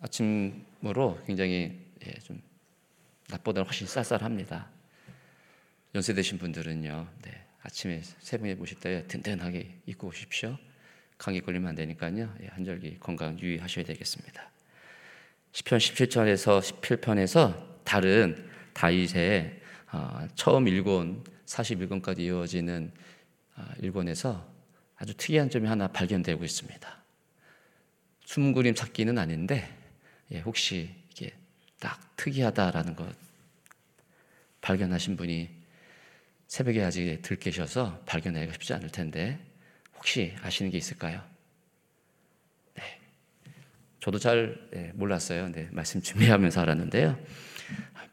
아침으로 굉장히 예, 좀 낮보다 훨씬 쌀쌀합니다. 연세 되신 분들은요, 네, 아침에 새벽에 보실 때 든든하게 입고 오십시오. 감기 걸리면 안 되니까요. 예, 한절기 건강 유의하셔야 되겠습니다. 시편 17절에서 18편에서 다른 다윗의 어, 처음 일권 41권까지 이어지는 어, 일권에서 아주 특이한 점이 하나 발견되고 있습니다. 숨은 그림 찾기는 아닌데 예, 혹시 이게 딱 특이하다라는 것 발견하신 분이 새벽에 아직 들 계셔서 발견하기가 쉽지 않을 텐데 혹시 아시는 게 있을까요? 네. 저도 잘 네, 몰랐어요. 네, 말씀 준비하면서 알았는데요.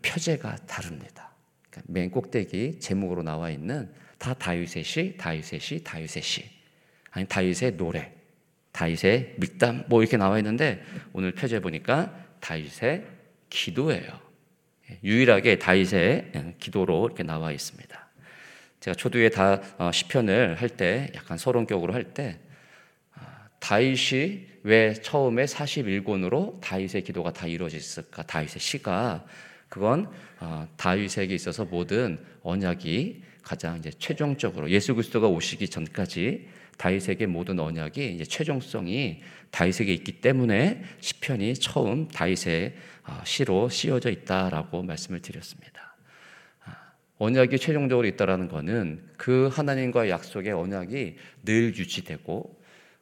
표제가 다릅니다. 그러니까 맨 꼭대기 제목으로 나와 있는 다 다윗의 시, 다윗의 시, 다윗의 시. 아니 다윗의 노래, 다윗의 믹담 뭐 이렇게 나와 있는데 오늘 표제 보니까 다윗의 기도예요. 예, 유일하게 다윗의 예, 기도로 이렇게 나와 있습니다. 제가 초두에 다 어, 시편을 할 때 약간 서론격으로 할때 아, 다윗이 왜 처음에 41권으로 다윗의 기도가 다 이루어졌을까? 다윗의 시가 그건 어, 다윗에게 있어서 모든 언약이 가장 이제 최종적으로 예수 그리스도가 오시기 전까지 다윗에게 모든 언약이 이제 최종성이 다윗에게 있기 때문에 시편이 처음 다윗의 어, 시로 씌워져 있다라고 말씀을 드렸습니다. 언약이 최종적으로 있다라는 것은 그 하나님과의 약속의 언약이 늘 유지되고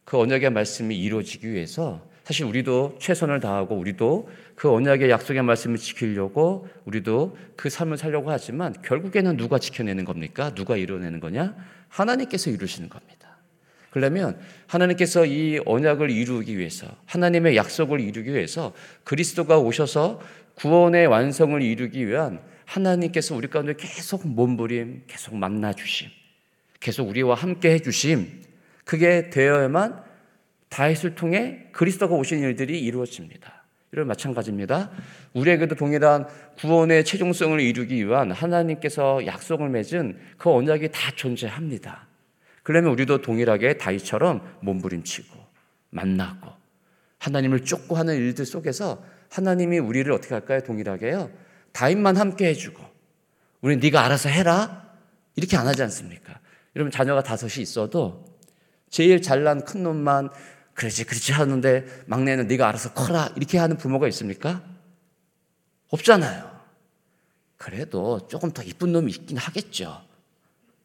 그 언약의 말씀이 이루어지기 위해서 사실 우리도 최선을 다하고 우리도 그 언약의 약속의 말씀을 지키려고 우리도 그 삶을 살려고 하지만 결국에는 누가 지켜내는 겁니까? 누가 이루어내는 거냐? 하나님께서 이루시는 겁니다. 그러면 하나님께서 이 언약을 이루기 위해서 하나님의 약속을 이루기 위해서 그리스도가 오셔서 구원의 완성을 이루기 위한 하나님께서 우리 가운데 계속 몸부림, 계속 만나 주심, 계속 우리와 함께 해 주심, 그게 되어야만 다윗을 통해 그리스도가 오신 일들이 이루어집니다. 이런 마찬가지입니다. 우리에게도 동일한 구원의 최종성을 이루기 위한 하나님께서 약속을 맺은 그 언약이 다 존재합니다. 그러면 우리도 동일하게 다윗처럼 몸부림치고 만나고 하나님을 쫓고 하는 일들 속에서 하나님이 우리를 어떻게 할까요? 동일하게요. 다윗만 함께 해주고 우리 네가 알아서 해라 이렇게 안 하지 않습니까? 여러분 자녀가 다섯이 있어도 제일 잘난 큰 놈만 그렇지 그렇지 하는데 막내는 네가 알아서 커라 이렇게 하는 부모가 있습니까? 없잖아요. 그래도 조금 더 이쁜 놈이 있긴 하겠죠.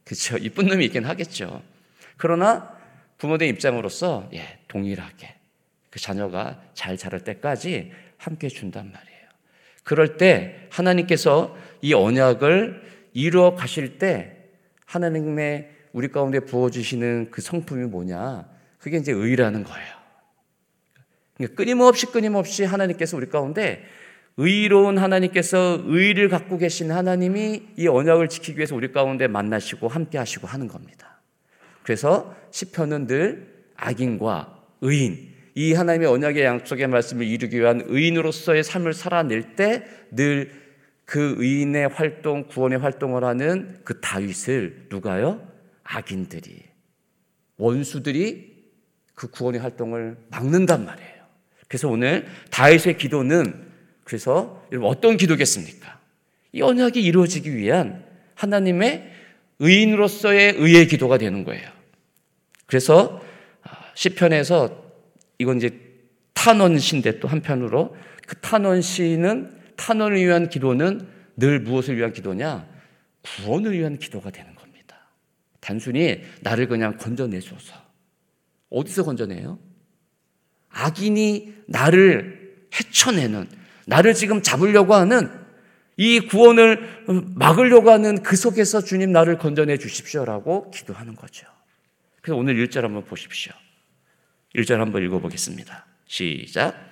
그렇죠. 이쁜 놈이 있긴 하겠죠. 그러나 부모의 입장으로서 예, 동일하게 그 자녀가 잘 자랄 때까지 함께 준단 말이에요. 그럴 때 하나님께서 이 언약을 이루어 가실 때 하나님의 우리 가운데 부어 주시는 그 성품이 뭐냐? 그게 이제 의라는 거예요. 그러니까 끊임없이 끊임없이 하나님께서 우리 가운데 의로운 하나님께서 의를 갖고 계신 하나님이 이 언약을 지키기 위해서 우리 가운데 만나시고 함께 하시고 하는 겁니다. 그래서 시편은 늘 악인과 의인, 이 하나님의 언약의 양쪽의 말씀을 이루기 위한 의인으로서의 삶을 살아낼 때 늘 그 의인의 활동, 구원의 활동을 하는 그 다윗을 누가요? 악인들이, 원수들이 그 구원의 활동을 막는단 말이에요. 그래서 오늘 다윗의 기도는 그래서 여러분 어떤 기도겠습니까? 이 언약이 이루어지기 위한 하나님의 의인으로서의 의의 기도가 되는 거예요. 그래서 아, 시편에서 이건 이제 탄원시인데 또 한편으로 그 탄원시는 탄원을 위한 기도는 늘 무엇을 위한 기도냐? 구원을 위한 기도가 되는 겁니다. 단순히 나를 그냥 건져내줘서. 어디서 건져내요? 악인이 나를 헤쳐내는, 나를 지금 잡으려고 하는 이 구원을 막으려고 하는 그 속에서 주님 나를 건져내 주십시오라고 기도하는 거죠. 그래서 오늘 1절 한번 보십시오. 1절 한번 읽어보겠습니다. 시작.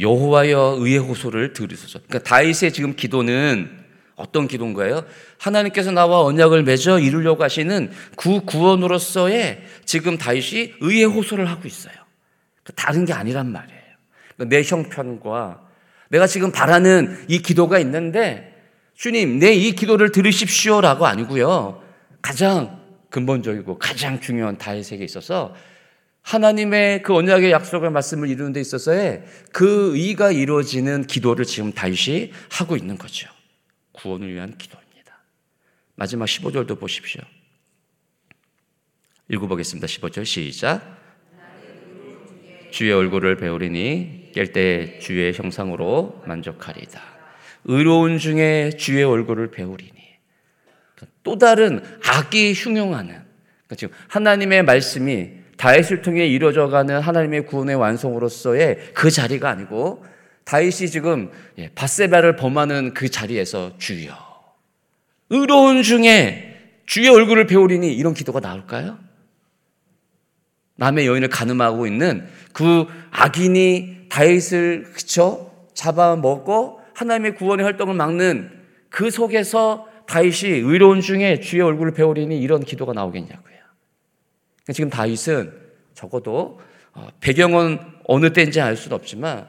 여호와여 의의 호소를 들으소서. 그러니까 다윗의 지금 기도는 어떤 기도인가요? 하나님께서 나와 언약을 맺어 이루려고 하시는 그 구원으로서의 지금 다윗이 의의 호소를 하고 있어요. 다른 게 아니란 말이에요. 내 형편과 내가 지금 바라는 이 기도가 있는데 주님, 내 이 기도를 들으십시오라고 아니고요. 가장 근본적이고 가장 중요한 다윗에게 있어서 하나님의 그 언약의 약속의 말씀을 이루는 데 있어서의 그 의가 이루어지는 기도를 지금 다윗이 하고 있는 거죠. 구원을 위한 기도입니다. 마지막 15절도 보십시오. 읽어보겠습니다. 15절 시작. 주의 얼굴을 배우리니 깰 때 주의 형상으로 만족하리다. 의로운 중에 주의 얼굴을 배우리니 그러니까 또 다른 악이 흉용하는 그러니까 지금 하나님의 말씀이 다윗을 통해 이루어져가는 하나님의 구원의 완성으로서의 그 자리가 아니고 다윗이 지금 예, 바세바를 범하는 그 자리에서 주여 의로운 중에 주의 얼굴을 배우리니 이런 기도가 나올까요? 남의 여인을 가늠하고 있는 그 악인이 다윗을 그쳐 잡아먹고 하나님의 구원의 활동을 막는 그 속에서 다윗이 의로운 중에 주의 얼굴을 배우리니 이런 기도가 나오겠냐고요. 지금 다윗은 적어도 어, 배경은 어느 때인지 알 수는 없지만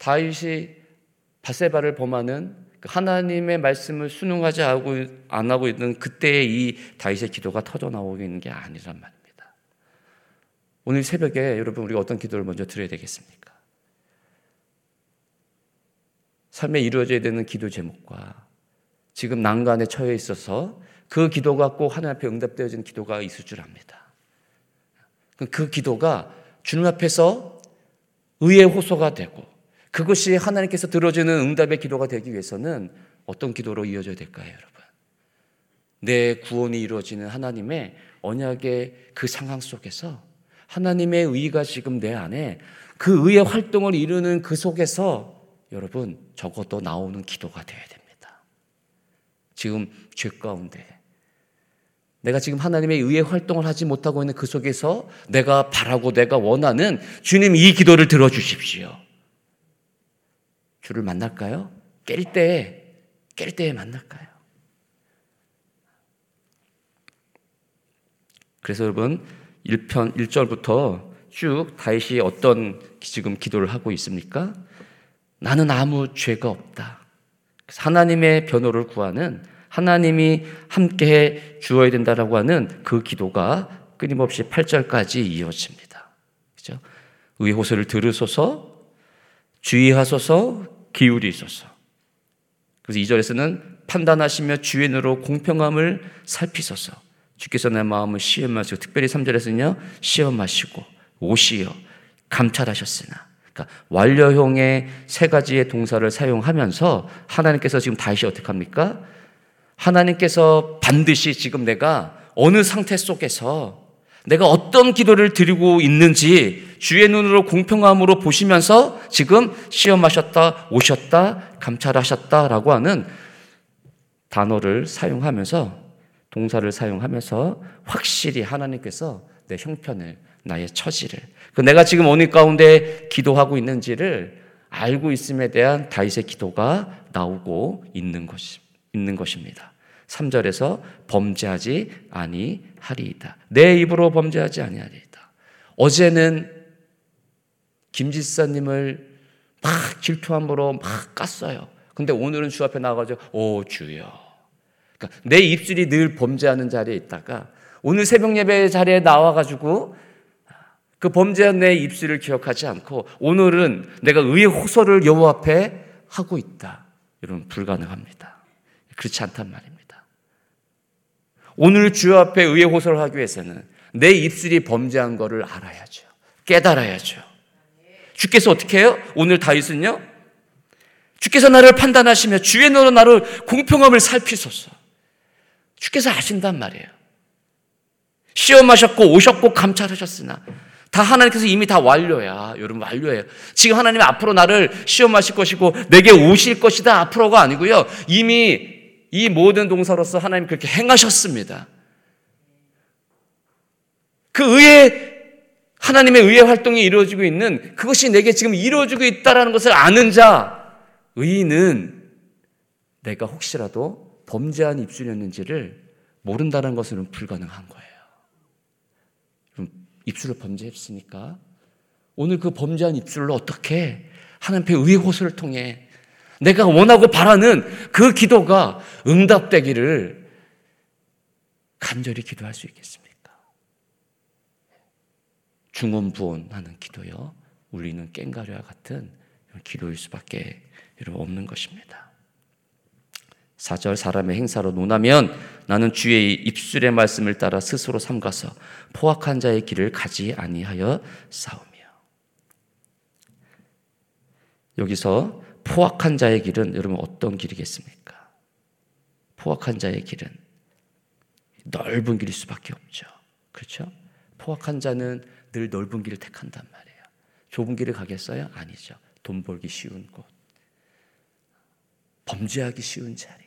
다윗이 바세바를 범하는 그 하나님의 말씀을 순응하지 안 하고 있는 그때의 이 다윗의 기도가 터져 나오고 있는 게 아니란 말입니다. 오늘 새벽에 여러분 우리가 어떤 기도를 먼저 드려야 되겠습니까? 삶에 이루어져야 되는 기도 제목과 지금 난간에 처해 있어서 그 기도가 꼭 하나님 앞에 응답되어지는 기도가 있을 줄 압니다. 그 기도가 주님 앞에서 의의 호소가 되고 그것이 하나님께서 들어주는 응답의 기도가 되기 위해서는 어떤 기도로 이어져야 될까요, 여러분? 내 구원이 이루어지는 하나님의 언약의 그 상황 속에서 하나님의 의가 지금 내 안에 그 의의 활동을 이루는 그 속에서 여러분 적어도 나오는 기도가 되어야 됩니다. 지금 죄 가운데 내가 지금 하나님의 의의 활동을 하지 못하고 있는 그 속에서 내가 바라고 내가 원하는 주님 이 기도를 들어주십시오. 주를 만날까요? 깰 때, 깰 때에 만날까요? 그래서 여러분, 1편 1절부터 쭉 다윗이 어떤 지금 기도를 하고 있습니까? 나는 아무 죄가 없다. 하나님의 변호를 구하는 하나님이 함께 주어야 된다라고 하는 그 기도가 끊임없이 8절까지 이어집니다. 그죠? 의호소를 들으소서, 주의하소서, 기울이소서. 그래서 2절에서는 판단하시며 주의 눈으로 공평함을 살피소서. 주께서 내 마음을 시험하시고 특별히 3절에서는요. 시험하시고 오시어 감찰하셨으나 그러니까 완료형의 세 가지의 동사를 사용하면서 하나님께서 지금 다시 어떻게 합니까? 하나님께서 반드시 지금 내가 어느 상태 속에서 내가 어떤 기도를 드리고 있는지 주의 눈으로 공평함으로 보시면서 지금 시험하셨다, 오셨다, 감찰하셨다라고 하는 단어를 사용하면서 동사를 사용하면서 확실히 하나님께서 내 형편을 나의 처지를 그 내가 지금 어느 가운데 기도하고 있는지를 알고 있음에 대한 다윗의 기도가 나오고 있는 것입니다. 3절에서 범죄하지 아니하리이다. 내 입으로 범죄하지 아니하리이다. 어제는 김 지사님을 막 질투함으로 막 깠어요. 근데 오늘은 주 앞에 나가가지고 오 주여 그러니까 내 입술이 늘 범죄하는 자리에 있다가 오늘 새벽 예배 자리에 나와가지고 그 범죄한 내 입술을 기억하지 않고 오늘은 내가 의의 호소를 여호 앞에 하고 있다. 여러분 불가능합니다. 그렇지 않단 말입니다. 오늘 주 앞에 의의 호소를 하기 위해서는 내 입술이 범죄한 것을 알아야죠. 깨달아야죠. 주께서 어떻게 해요? 오늘 다윗은요. 주께서 나를 판단하시며 주의 너로 나를 공평함을 살피소서. 주께서 아신단 말이에요. 시험하셨고 오셨고 감찰하셨으나 다 하나님께서 이미 다 완료야. 여러분 완료예요. 지금 하나님 앞으로 나를 시험하실 것이고 내게 오실 것이다. 앞으로가 아니고요. 이미 이 모든 동사로서 하나님 그렇게 행하셨습니다. 그 의의 하나님의 의의 활동이 이루어지고 있는 그것이 내게 지금 이루어지고 있다라는 것을 아는 자 의인은 내가 혹시라도 범죄한 입술이었는지를 모른다는 것은 불가능한 거예요. 입술을 범죄했으니까 오늘 그 범죄한 입술로 어떻게 하나님 앞에 의의 호소를 통해 내가 원하고 바라는 그 기도가 응답되기를 간절히 기도할 수 있겠습니까? 중원부원하는 기도요. 울리는 깽가리와 같은 기도일 수밖에 없는 것입니다. 4절 사람의 행사로 논하면 나는 주의 입술의 말씀을 따라 스스로 삼가서 포악한 자의 길을 가지 아니하여 싸우며 여기서 포악한 자의 길은 여러분 어떤 길이겠습니까? 포악한 자의 길은 넓은 길일 수밖에 없죠. 그렇죠? 포악한 자는 늘 넓은 길을 택한단 말이에요. 좁은 길을 가겠어요? 아니죠. 돈 벌기 쉬운 곳. 범죄하기 쉬운 자리.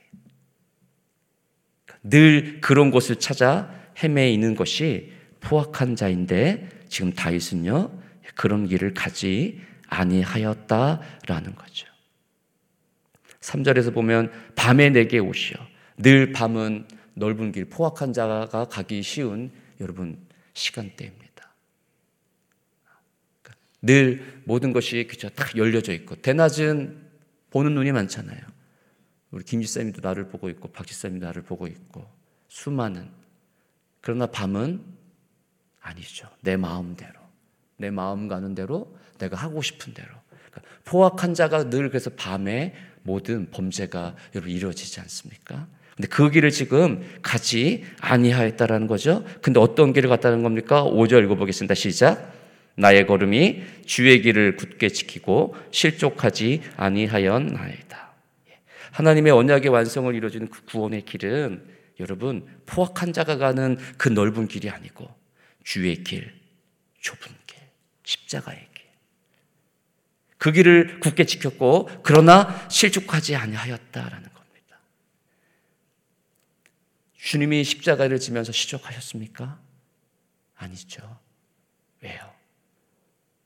늘 그런 곳을 찾아 헤매이는 것이 포악한 자인데 지금 다윗은요 그런 길을 가지 아니하였다라는 거죠. 3절에서 보면 밤에 내게 오시어 늘 밤은 넓은 길 포악한 자가 가기 쉬운 여러분 시간대입니다. 늘 모든 것이 그저 딱 열려져 있고 대낮은 보는 눈이 많잖아요. 우리 김 지사님도 나를 보고 있고 박 지사님도 나를 보고 있고 수많은 그러나 밤은 아니죠. 내 마음대로 내 마음 가는 대로 내가 하고 싶은 대로 그러니까 포악한 자가 늘 그래서 밤에 모든 범죄가 여러분 이루어지지 않습니까? 근데 그 길을 지금 가지 아니하였다라는 거죠. 근데 어떤 길을 갔다는 겁니까? 5절 읽어보겠습니다. 시작. 나의 걸음이 주의 길을 굳게 지키고 실족하지 아니하였나이다. 하나님의 언약의 완성을 이루어주는 그 구원의 길은 여러분 포악한 자가 가는 그 넓은 길이 아니고 주의 길, 좁은 길, 십자가의 길. 그 길을 굳게 지켰고 그러나 실족하지 아니하였다라는 겁니다. 주님이 십자가를 지면서 실족하셨습니까? 아니죠. 왜요?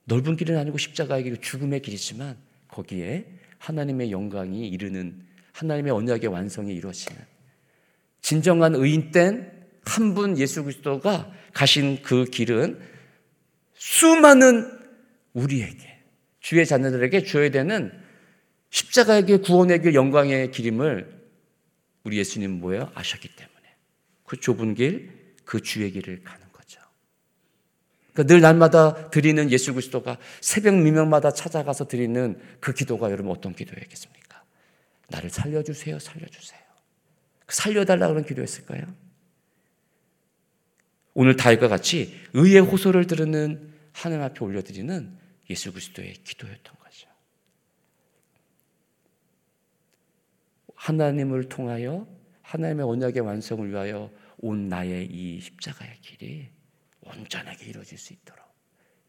넓은 길은 아니고 십자가의 길, 죽음의 길이지만 거기에 하나님의 영광이 이르는 하나님의 언약의 완성이 이루어지는 진정한 의인된 한분 예수 그리스도가 가신 그 길은 수많은 우리에게 주의 자녀들에게 줘야 되는 십자가의 길, 구원의 길, 영광의 길임을 우리 예수님 뭐예요? 아셨기 때문에 그 좁은 길, 그 주의 길을 가는 그러니까 늘 날마다 드리는 예수 그리스도가 새벽 미명마다 찾아가서 드리는 그 기도가 여러분 어떤 기도였겠습니까? 나를 살려주세요, 살려주세요. 그 살려달라 그런 기도였을까요? 오늘 다윗과 같이 의의 호소를 들으는 하나님 앞에 올려드리는 예수 그리스도의 기도였던 거죠. 하나님을 통하여 하나님의 언약의 완성을 위하여 온 나의 이 십자가의 길이 온전하게 이루어질 수 있도록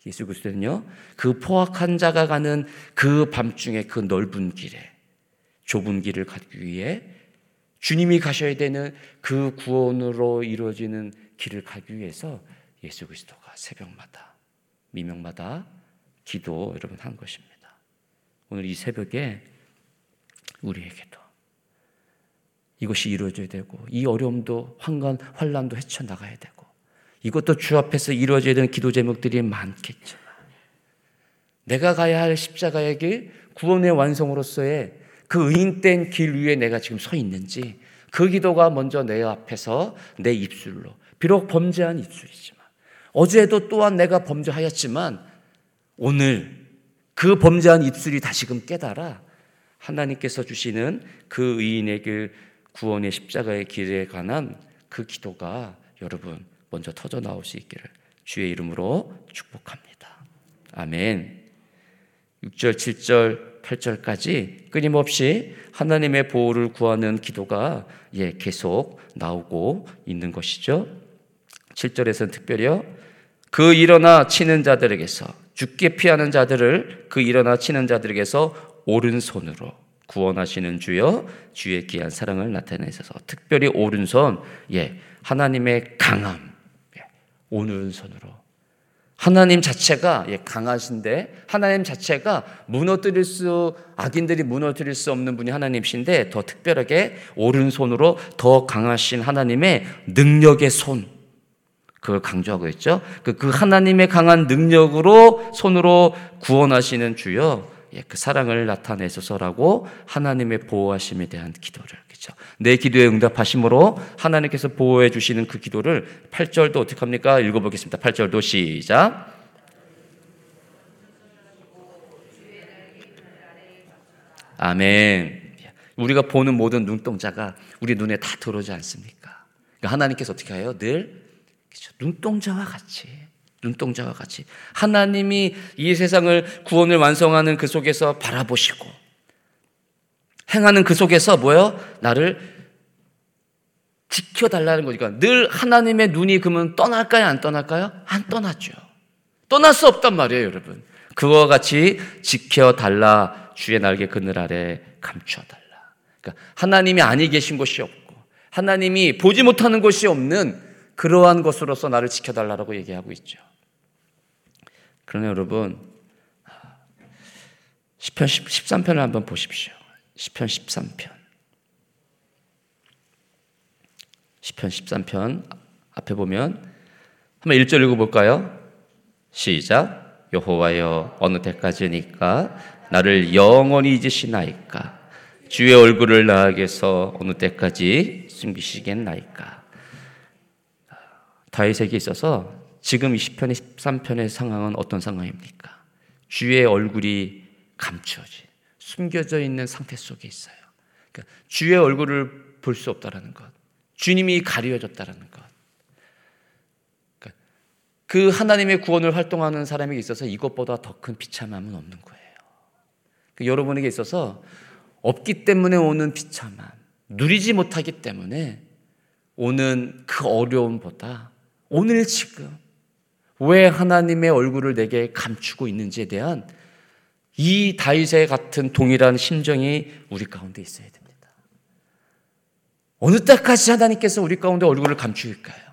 예수 그리스도는요 그 포악한 자가 가는 그 밤중에 그 넓은 길에 좁은 길을 가기 위해 주님이 가셔야 되는 그 구원으로 이루어지는 길을 가기 위해서 예수 그리스도가 새벽마다 미명마다 기도 여러분 한 것입니다. 오늘 이 새벽에 우리에게도 이것이 이루어져야 되고 이 어려움도 환관 환란도 헤쳐 나가야 되고 이것도 주 앞에서 이루어져야 되는 기도 제목들이 많겠지만 내가 가야 할 십자가의 길, 구원의 완성으로서의 그 의인된 길 위에 내가 지금 서 있는지 그 기도가 먼저 내 앞에서 내 입술로 비록 범죄한 입술이지만 어제도 또한 내가 범죄하였지만 오늘 그 범죄한 입술이 다시금 깨달아 하나님께서 주시는 그 의인의 길 구원의 십자가의 길에 관한 그 기도가 여러분 먼저 터져 나올 수 있기를 주의 이름으로 축복합니다. 아멘. 6절, 7절, 8절까지 끊임없이 하나님의 보호를 구하는 기도가 예, 계속 나오고 있는 것이죠. 7절에서는 특별히요. 그 일어나 치는 자들에게서 죽게 피하는 자들을 그 일어나 치는 자들에게서 오른손으로 구원하시는 주여 주의 귀한 사랑을 나타내셔서 특별히 오른손 예 하나님의 강함 오른손으로. 하나님 자체가 예, 강하신데 하나님 자체가 무너뜨릴 수 악인들이 무너뜨릴 수 없는 분이 하나님이신데 더 특별하게 오른손으로 더 강하신 하나님의 능력의 손 그걸 강조하고 있죠. 그, 그 하나님의 강한 능력으로 손으로 구원하시는 주여 예, 그 사랑을 나타내소서라고 하나님의 보호하심에 대한 기도를 그렇죠. 내 기도에 응답하심으로 하나님께서 보호해 주시는 그 기도를 8절도 어떻게 합니까? 읽어 보겠습니다. 8절도 시작. 아멘. 우리가 보는 모든 눈동자가 우리 눈에 다 들어오지 않습니까? 그러니까 하나님께서 어떻게 해요? 늘 그렇죠. 눈동자와 같이 눈동자와 같이 하나님이 이 세상을 구원을 완성하는 그 속에서 바라보시고 행하는 그 속에서 뭐요? 나를 지켜달라는 거니까 늘 하나님의 눈이 그러면 떠날까요? 안 떠날까요? 안 떠났죠. 떠날 수 없단 말이에요, 여러분. 그와 같이 지켜달라 주의 날개 그늘 아래 감춰달라. 그러니까 하나님이 아니 계신 곳이 없고 하나님이 보지 못하는 곳이 없는 그러한 것으로서 나를 지켜달라고 얘기하고 있죠. 그러나 여러분 10편 13편을 한번 보십시오. 10편 13편. 10편 13편 앞에 보면 한번 1절 읽어 볼까요? 시작. 여호와여 어느 때까지니까 나를 영원히 잊으시나이까 주의 얼굴을 나에게서 어느 때까지 숨기시겠나이까 다윗에게 있어서 지금 20편, 13편의 상황은 어떤 상황입니까? 주의 얼굴이 감추어진, 숨겨져 있는 상태 속에 있어요. 그러니까 주의 얼굴을 볼 수 없다라는 것. 주님이 가려졌다라는 것. 그러니까 그 하나님의 구원을 활동하는 사람에게 있어서 이것보다 더 큰 비참함은 없는 거예요. 그 여러분에게 있어서 없기 때문에 오는 비참함, 누리지 못하기 때문에 오는 그 어려움보다 오늘 지금 왜 하나님의 얼굴을 내게 감추고 있는지에 대한 이 다윗의 같은 동일한 심정이 우리 가운데 있어야 됩니다. 어느 때까지 하나님께서 우리 가운데 얼굴을 감추일까요?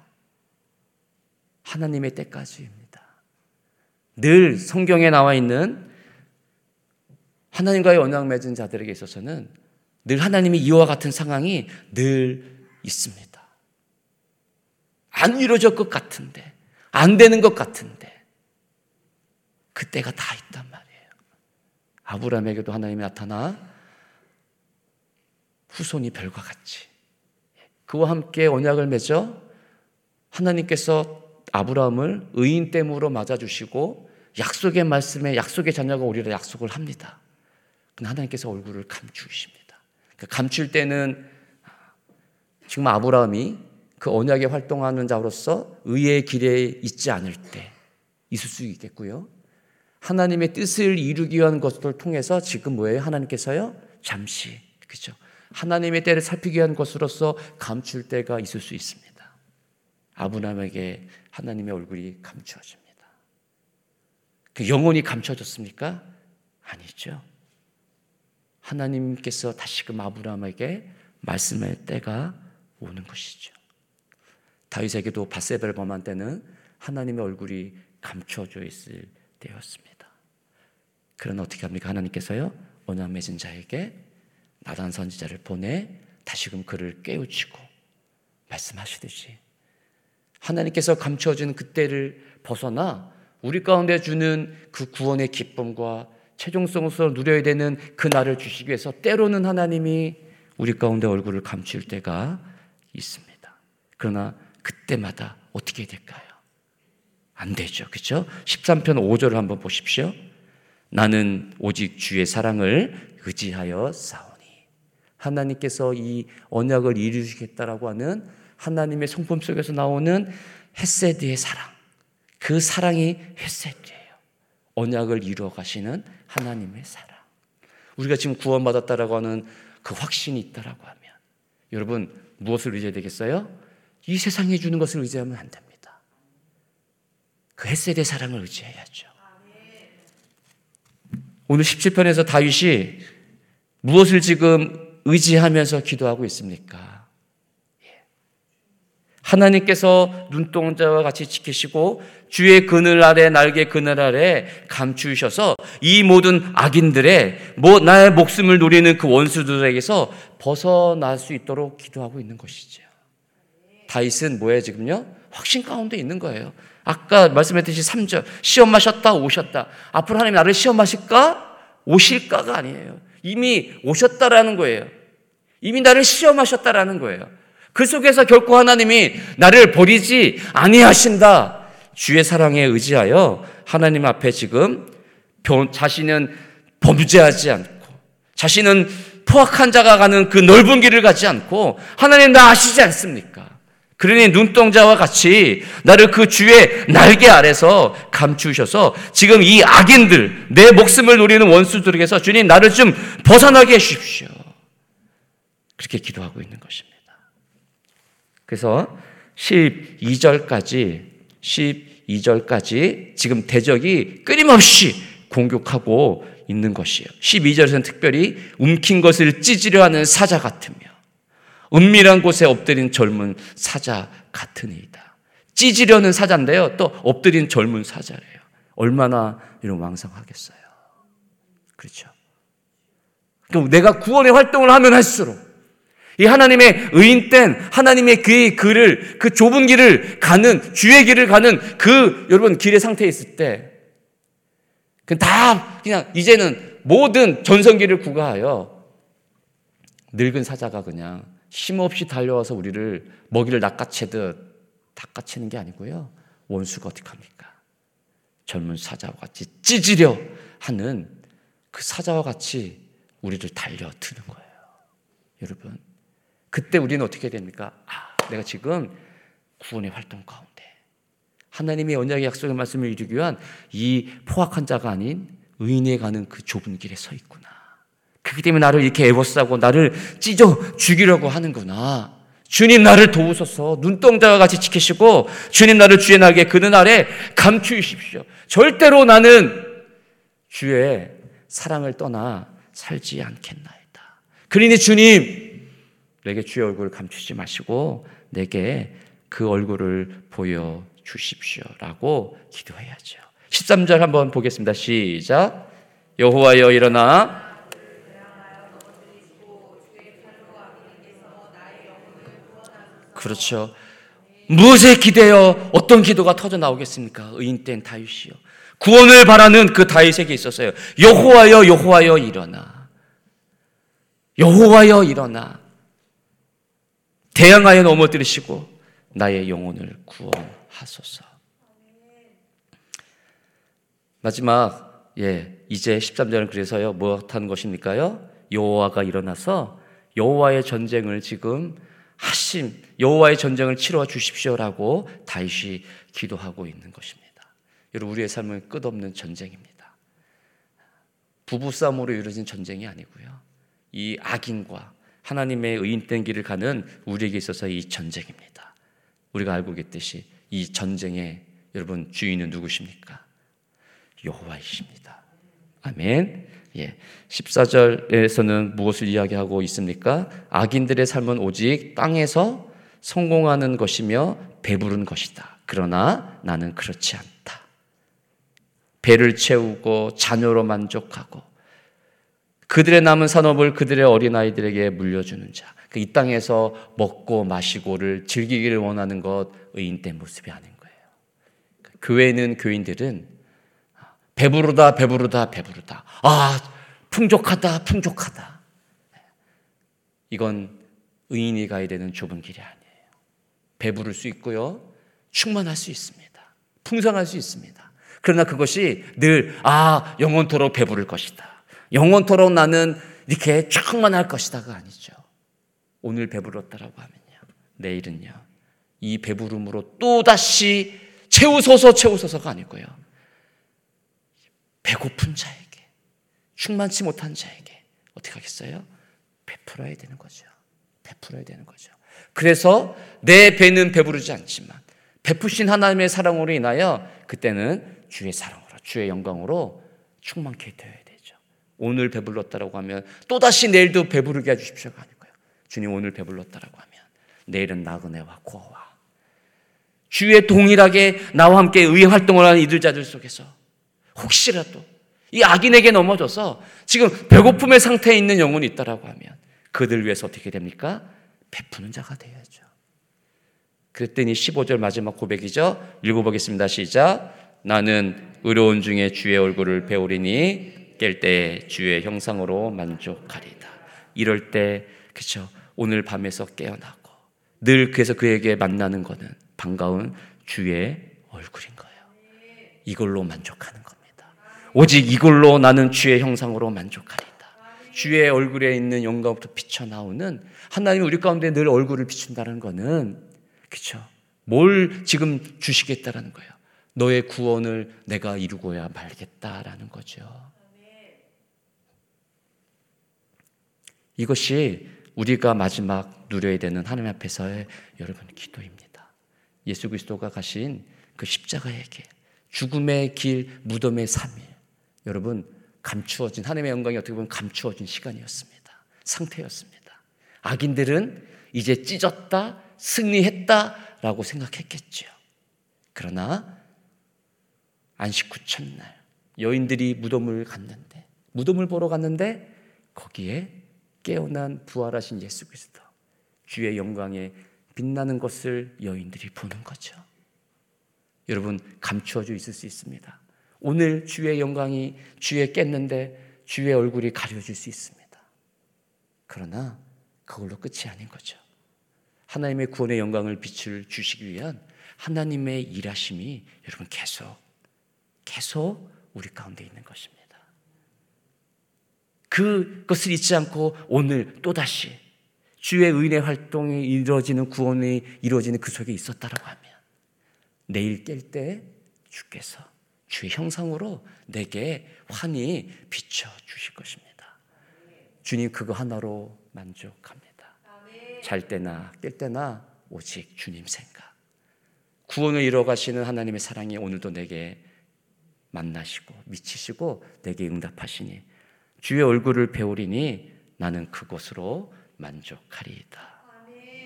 하나님의 때까지입니다. 늘 성경에 나와 있는 하나님과의 언약 맺은 자들에게 있어서는 늘 하나님이 이와 같은 상황이 늘 있습니다. 안 이루어질 것 같은데, 안 되는 것 같은데, 그때가 다 있단 말이에요. 아브라함에게도 하나님이 나타나 후손이 별과 같이 그와 함께 언약을 맺어 하나님께서 아브라함을 의인됨으로 맞아주시고 약속의 말씀에 약속의 자녀가 오리라 약속을 합니다. 근데 하나님께서 얼굴을 감추십니다. 그 감출 때는 지금 아브라함이 그 언약에 활동하는 자로서 의의 길에 있지 않을 때 있을 수 있겠고요. 하나님의 뜻을 이루기 위한 것을 통해서 지금 뭐예요? 하나님께서요? 잠시 그죠? 하나님의 때를 살피기 위한 것으로서 감출 때가 있을 수 있습니다. 아브라함에게 하나님의 얼굴이 감추어집니다. 그 영혼이 감춰졌습니까? 아니죠. 하나님께서 다시금 아브라함에게 말씀할 때가 오는 것이죠. 다윗에게도 바세벨 범한 때는 하나님의 얼굴이 감춰져 있을 때였습니다. 그러나 어떻게 합니까? 하나님께서요 맺은 자에게 나단 선지자를 보내 다시금 그를 깨우치고 말씀하시듯이 하나님께서 감춰진 그때를 벗어나 우리 가운데 주는 그 구원의 기쁨과 최종성으로 누려야 되는 그 날을 주시기 위해서 때로는 하나님이 우리 가운데 얼굴을 감출 때가 있습니다. 그러나 그때마다 어떻게 될까요? 안 되죠. 그렇죠? 13편 5절을 한번 보십시오. 나는 오직 주의 사랑을 의지하여 싸우니 하나님께서 이 언약을 이루시겠다라고 하는 하나님의 성품 속에서 나오는 헤세드의 사랑. 그 사랑이 헤세드예요. 언약을 이루어 가시는 하나님의 사랑. 우리가 지금 구원받았다라고 하는 그 확신이 있다라고 하면 여러분 무엇을 의지해야 되겠어요? 이 세상에 주는 것을 의지하면 안 됩니다. 그 햇셋의 사랑을 의지해야죠. 오늘 17편에서 다윗이 무엇을 지금 의지하면서 기도하고 있습니까? 예. 하나님께서 눈동자와 같이 지키시고 주의 그늘 아래 날개 그늘 아래 감추셔서 이 모든 악인들의 뭐 나의 목숨을 노리는 그 원수들에게서 벗어날 수 있도록 기도하고 있는 것이죠. 다윗은 뭐예요, 지금요? 확신 가운데 있는 거예요. 아까 말씀했듯이 3절. 시험하셨다, 오셨다. 앞으로 하나님 나를 시험하실까? 오실까가 아니에요. 이미 오셨다라는 거예요. 이미 나를 시험하셨다라는 거예요. 그 속에서 결코 하나님이 나를 버리지 아니하신다. 주의 사랑에 의지하여 하나님 앞에 지금 자신은 범죄하지 않고 자신은 포악한 자가 가는 그 넓은 길을 가지 않고 하나님 나 아시지 않습니까? 그러니 눈동자와 같이 나를 그 주의 날개 아래서 감추셔서 지금 이 악인들, 내 목숨을 노리는 원수들에게서 주님 나를 좀 벗어나게 해주십시오. 그렇게 기도하고 있는 것입니다. 그래서 12절까지, 12절까지 지금 대적이 끊임없이 공격하고 있는 것이에요. 12절에서는 특별히 움킨 것을 찢으려 하는 사자 같으며 은밀한 곳에 엎드린 젊은 사자 같으니이다. 찢으려는 사자인데요. 또 엎드린 젊은 사자래요. 얼마나 이런 왕성하겠어요. 그렇죠. 그럼 내가 구원의 활동을 하면 할수록 이 하나님의 의인된 하나님의 그의 글을 그 좁은 길을 가는 주의 길을 가는 그 여러분 길의 상태에 있을 때다 그냥 이제는 모든 전성기를 구가하여 늙은 사자가 그냥 힘없이 달려와서 우리를 먹이를 낚아채듯 낚아채는 게 아니고요. 원수가 어떻게 합니까? 젊은 사자와 같이 찢으려 하는 그 사자와 같이 우리를 달려드는 거예요. 여러분, 그때 우리는 어떻게 됩니까? 아, 내가 지금 구원의 활동 가운데 하나님의 언약의 약속의 말씀을 이루기 위한 이 포악한 자가 아닌 의인에 가는 그 좁은 길에 서 있구나. 그렇기 때문에 나를 이렇게 애워싸고 나를 찢어 죽이려고 하는구나. 주님 나를 도우소서 눈동자와 같이 지키시고 주님 나를 주의 날개 그늘 아래 감추십시오. 절대로 나는 주의 사랑을 떠나 살지 않겠나이다. 그러니 주님 내게 주의 얼굴을 감추지 마시고 내게 그 얼굴을 보여 주십시오라고 기도해야죠. 13절 한번 보겠습니다. 시작. 여호와여 일어나 그렇죠. 무엇에 기대어 어떤 기도가 터져 나오겠습니까? 의인 땐 다윗이요. 구원을 바라는 그 다윗에게 있었어요. 여호와여 여호와여 일어나. 여호와여 일어나. 대항하여 넘어뜨리시고 나의 영혼을 구원하소서. 마지막 예, 이제 13절은 그래서요. 뭐 하는 것입니까요? 여호와가 일어나서 여호와의 전쟁을 지금 하심 여호와의 전쟁을 치러 주십시오라고 다윗이 기도하고 있는 것입니다. 여러분 우리의 삶은 끝없는 전쟁입니다. 부부 싸움으로 이루어진 전쟁이 아니고요. 이 악인과 하나님의 의인된 길을 가는 우리에게 있어서 이 전쟁입니다. 우리가 알고 있듯이 이 전쟁의 여러분 주인은 누구십니까? 여호와이십니다. 아멘. 예. 14절에서는 무엇을 이야기하고 있습니까? 악인들의 삶은 오직 땅에서 성공하는 것이며 배부른 것이다. 그러나 나는 그렇지 않다. 배를 채우고 자녀로 만족하고 그들의 남은 산업을 그들의 어린아이들에게 물려주는 자. 그이 땅에서 먹고 마시고를 즐기기를 원하는 것 의인된 모습이 아닌 거예요. 교회는 교인들은 배부르다, 배부르다, 배부르다. 아, 풍족하다, 풍족하다. 이건 의인이 가야 되는 좁은 길이 아니에요. 배부를 수 있고요. 충만할 수 있습니다. 풍성할 수 있습니다. 그러나 그것이 늘, 아, 영원토록 배부를 것이다. 영원토록 나는 이렇게 충만할 것이다가 아니죠. 오늘 배불렀다라고 하면요. 내일은요. 이 배부름으로 또다시 채우소서 채우소서가 아니고요. 배고픈 자에게, 충만치 못한 자에게 어떻게 하겠어요? 베풀어야 되는 거죠. 베풀어야 되는 거죠. 그래서 내 배는 배부르지 않지만 베푸신 하나님의 사랑으로 인하여 그때는 주의 사랑으로, 주의 영광으로 충만케 되어야 되죠. 오늘 배불렀다라고 하면 또다시 내일도 배부르게 해 주십시오가 아니고요. 주님 오늘 배불렀다라고 하면 내일은 나그네와 고와 주의 동일하게 나와 함께 의 활동을 하는 이들 자들 속에서 혹시라도 이 악인에게 넘어져서 지금 배고픔의 상태에 있는 영혼이 있다라고 하면 그들 위해서 어떻게 됩니까? 베푸는 자가 되어야죠. 그랬더니 15절 마지막 고백이죠. 읽어보겠습니다. 시작. 나는 의로운 중에 주의 얼굴을 배우리니 깰 때 주의 형상으로 만족하리다. 이럴 때 그렇죠. 오늘 밤에서 깨어나고 늘 그래서 그에게 만나는 것은 반가운 주의 얼굴인 거예요. 이걸로 만족하는 겁니다. 오직 이걸로 나는 주의 형상으로 만족하리다. 주의 얼굴에 있는 영광부터 비쳐 나오는 하나님이 우리 가운데 늘 얼굴을 비춘다는 것은 그렇죠. 뭘 지금 주시겠다라는 거예요. 너의 구원을 내가 이루고야 말겠다라는 거죠. 이것이 우리가 마지막 누려야 되는 하나님 앞에서의 여러분 기도입니다. 예수 그리스도가 가신 그 십자가의 길, 죽음의 길, 무덤의 3일. 여러분 감추어진 하나님의 영광이 어떻게 보면 감추어진 시간이었습니다. 상태였습니다. 악인들은 이제 찢었다, 승리했다라고 생각했겠죠. 그러나 안식 후 첫날 여인들이 무덤을 갔는데 무덤을 보러 갔는데 거기에 깨어난 부활하신 예수 그리스도 주의 영광에 빛나는 것을 여인들이 보는 거죠. 여러분 감추어져 있을 수 있습니다. 오늘 주의 영광이 주에 깼는데 주의 얼굴이 가려질 수 있습니다. 그러나 그걸로 끝이 아닌 거죠. 하나님의 구원의 영광을 빛을 주시기 위한 하나님의 일하심이 여러분 계속 계속 우리 가운데 있는 것입니다. 그것을 잊지 않고 오늘 또다시 주의 의인의 활동이 이루어지는 구원이 이루어지는 그 속에 있었다라고 하면 내일 깰 때 주께서 주의 형상으로 내게 환히 비춰 주실 것입니다. 주님 그거 하나로 만족합니다. 잘 때나 깰 때나 오직 주님 생각. 구원을 이뤄 가시는 하나님의 사랑이 오늘도 내게 만나시고 미치시고 내게 응답하시니 주의 얼굴을 배우리니 나는 그곳으로 만족하리이다.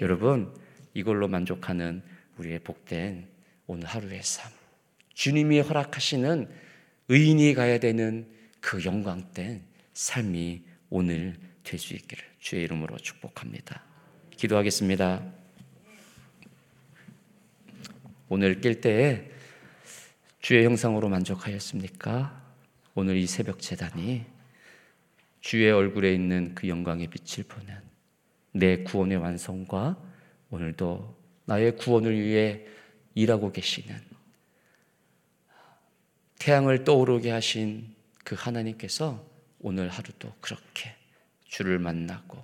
여러분 이걸로 만족하는 우리의 복된 오늘 하루의 삶. 주님이 허락하시는 의인이 가야 되는 그 영광된 삶이 오늘 될 수 있기를 주의 이름으로 축복합니다. 기도하겠습니다. 오늘 깰 때에 주의 형상으로 만족하였습니까? 오늘 이 새벽 재단이 주의 얼굴에 있는 그 영광의 빛을 보는 내 구원의 완성과 오늘도 나의 구원을 위해 일하고 계시는 태양을 떠오르게 하신 그 하나님께서 오늘 하루도 그렇게 주를 만나고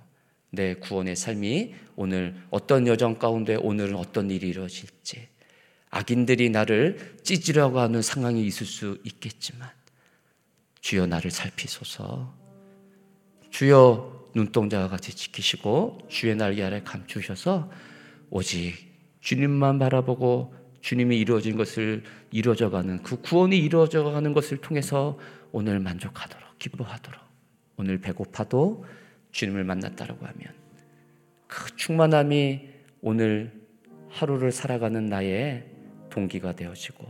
내 구원의 삶이 오늘 어떤 여정 가운데 오늘은 어떤 일이 이루어질지 악인들이 나를 찢으려고 하는 상황이 있을 수 있겠지만 주여 나를 살피소서. 주여 눈동자와 같이 지키시고 주의 날개 아래 감추셔서 오직 주님만 바라보고 주님이 이루어진 것을 이루어져가는 그 구원이 이루어져가는 것을 통해서 오늘 만족하도록 기뻐하도록 오늘 배고파도 주님을 만났다라고 하면 그 충만함이 오늘 하루를 살아가는 나의 동기가 되어지고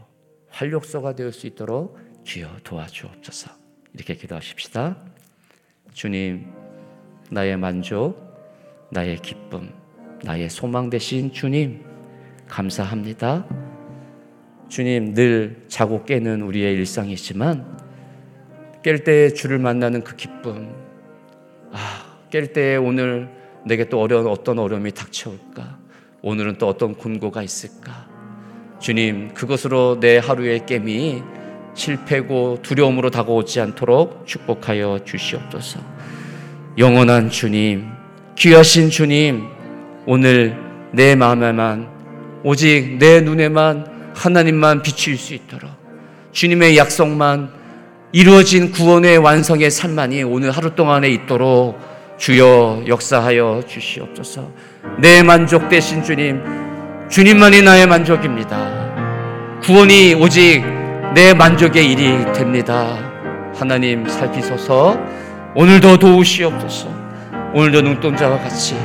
활력소가 되을 수 있도록 주여 도와주옵소서. 이렇게 기도하십시다. 주님, 나의 만족, 나의 기쁨, 나의 소망 되신 주님, 감사합니다. 주님, 늘 자고 깨는 우리의 일상이지만, 깰 때 주를 만나는 그 기쁨, 아, 깰 때에 오늘 내게 또 어려운 어떤 어려움이 닥쳐올까? 오늘은 또 어떤 곤고가 있을까? 주님, 그것으로 내 하루의 깨미 실패고 두려움으로 다가오지 않도록 축복하여 주시옵소서. 영원한 주님, 귀하신 주님, 오늘 내 마음에만 오직 내 눈에만 하나님만 비칠 수 있도록 주님의 약속만 이루어진 구원의 완성의 삶만이 오늘 하루 동안에 있도록 주여 역사하여 주시옵소서. 내 만족 되신 주님, 주님만이 나의 만족입니다. 구원이 오직 내 만족의 일이 됩니다. 하나님 살피소서 오늘도 도우시옵소서. 오늘도 눈동자와 같이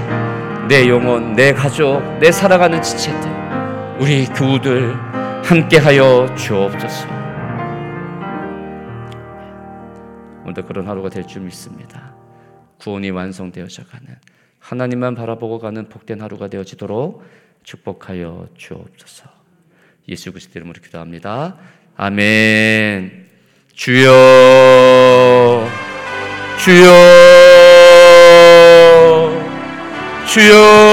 내 영혼, 내 가족, 내 살아가는 지체들, 우리 교우들 함께하여 주옵소서. 오늘도 그런 하루가 될 줄 믿습니다. 구원이 완성되어져 가는 하나님만 바라보고 가는 복된 하루가 되어지도록 축복하여 주옵소서. 예수 그리스도 이름으로 기도합니다. 아멘. 주여 주여 주여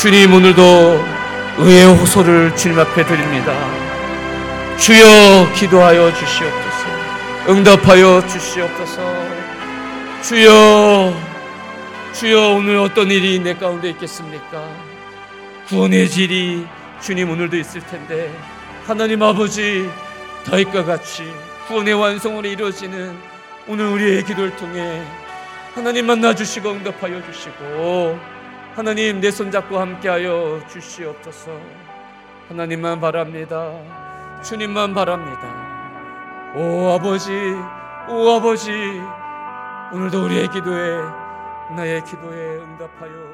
주님 오늘도 의의 호소를 주님 앞에 드립니다. 주여 기도하여 주시옵소서. 응답하여 주시옵소서. 주여 주여 오늘 어떤 일이 내 가운데 있겠습니까? 구원의 질이 주님 오늘도 있을 텐데 하나님 아버지 다윗과 같이 구원의 완성으로 이루어지는 오늘 우리의 기도를 통해 하나님 만나 주시고 응답하여 주시고 하나님 내 손잡고 함께하여 주시옵소서. 하나님만 바랍니다. 주님만 바랍니다. 오 아버지 오 아버지 오늘도 우리의 기도에 나의 기도에 응답하여